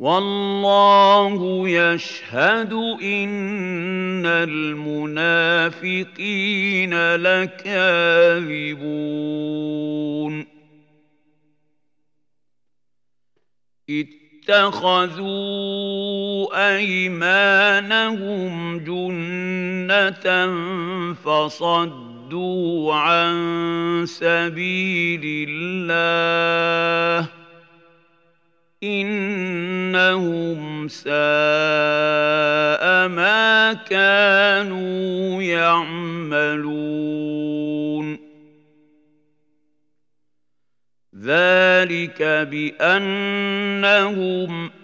والله يشهد إن المنافقين لكاذبون. اتخذوا أيمانهم جنة فصدوا عن سبيل الله. انهم ساء ما كانوا يعملون ذلك بانهم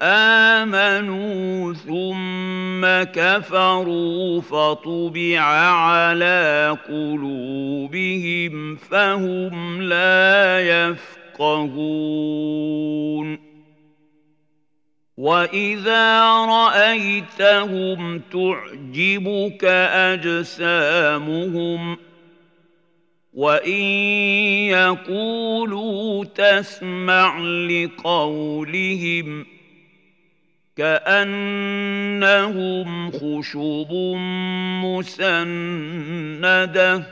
امنوا ثم كفروا فطبع على قلوبهم فهم لا يفقهون واذا رايتهم تعجبك اجسامهم وان يقولوا تسمع لقولهم كانهم خشب مسنده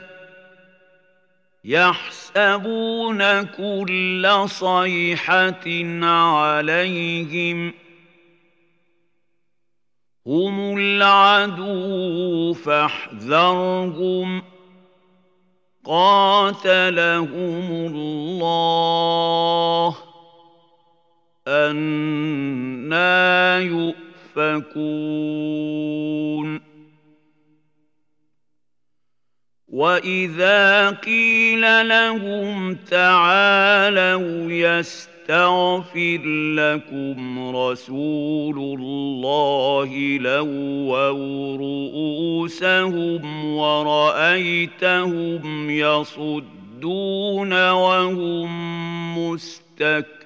يحسبون كل صيحه عليهم هم العدو فاحذرهم. قاتلهم الله. أنا يؤفكون. وإذا قيل لهم تعالوا يستقيمون يستغفر لكم رسول الله لووا رؤوسهم ورأيتهم يصدون وهم مستكبرون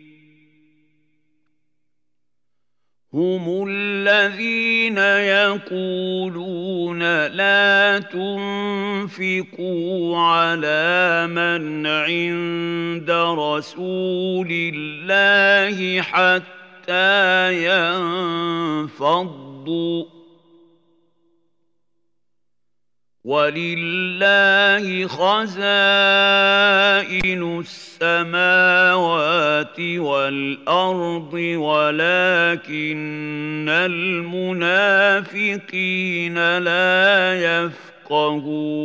هم الذين يقولون لا تنفقوا على من عند رسول الله حتى ينفضوا. ولله خزائن السماوات والارض ولكن المنافقين لا يفقهون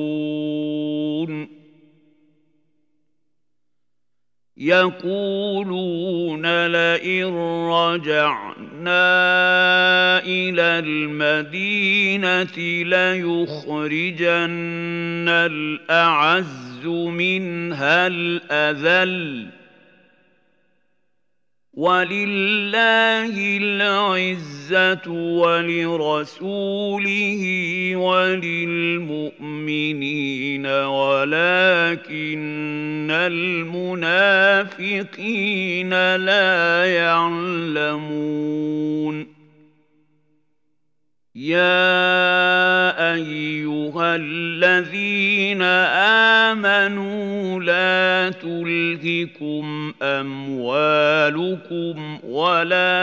يقولون لئن رجعنا إلى المدينة ليخرجن الأعز منها الأذل. ولله العزة ولرسوله وللمؤمنين ولكن المنافقين لا يعلمون. يا أيها الذين آمنوا لا تلهكم أموالكم ولا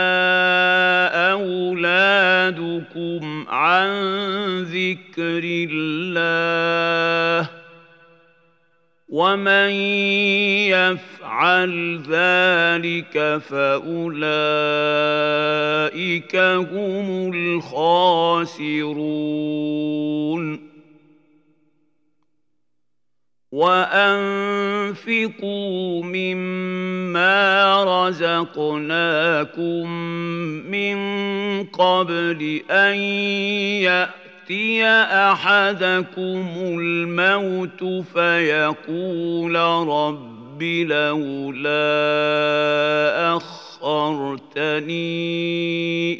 أولادكم عن ذكر الله ومن يفعل ذلك فاولئك هم الخاسرون وانفقوا مما رزقناكم من قبل ان ياتي أحدكم الموت فيقول رب لولا أخرتني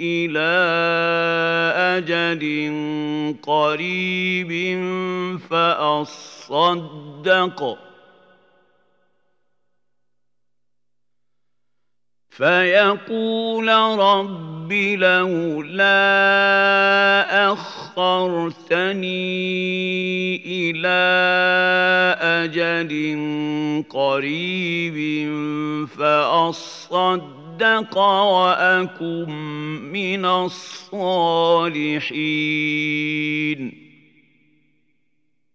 إلى أجل قريب فأصدق. فيقول رب لولا أخرتني إلى أجل قريب فأصدق وأكن من الصالحين.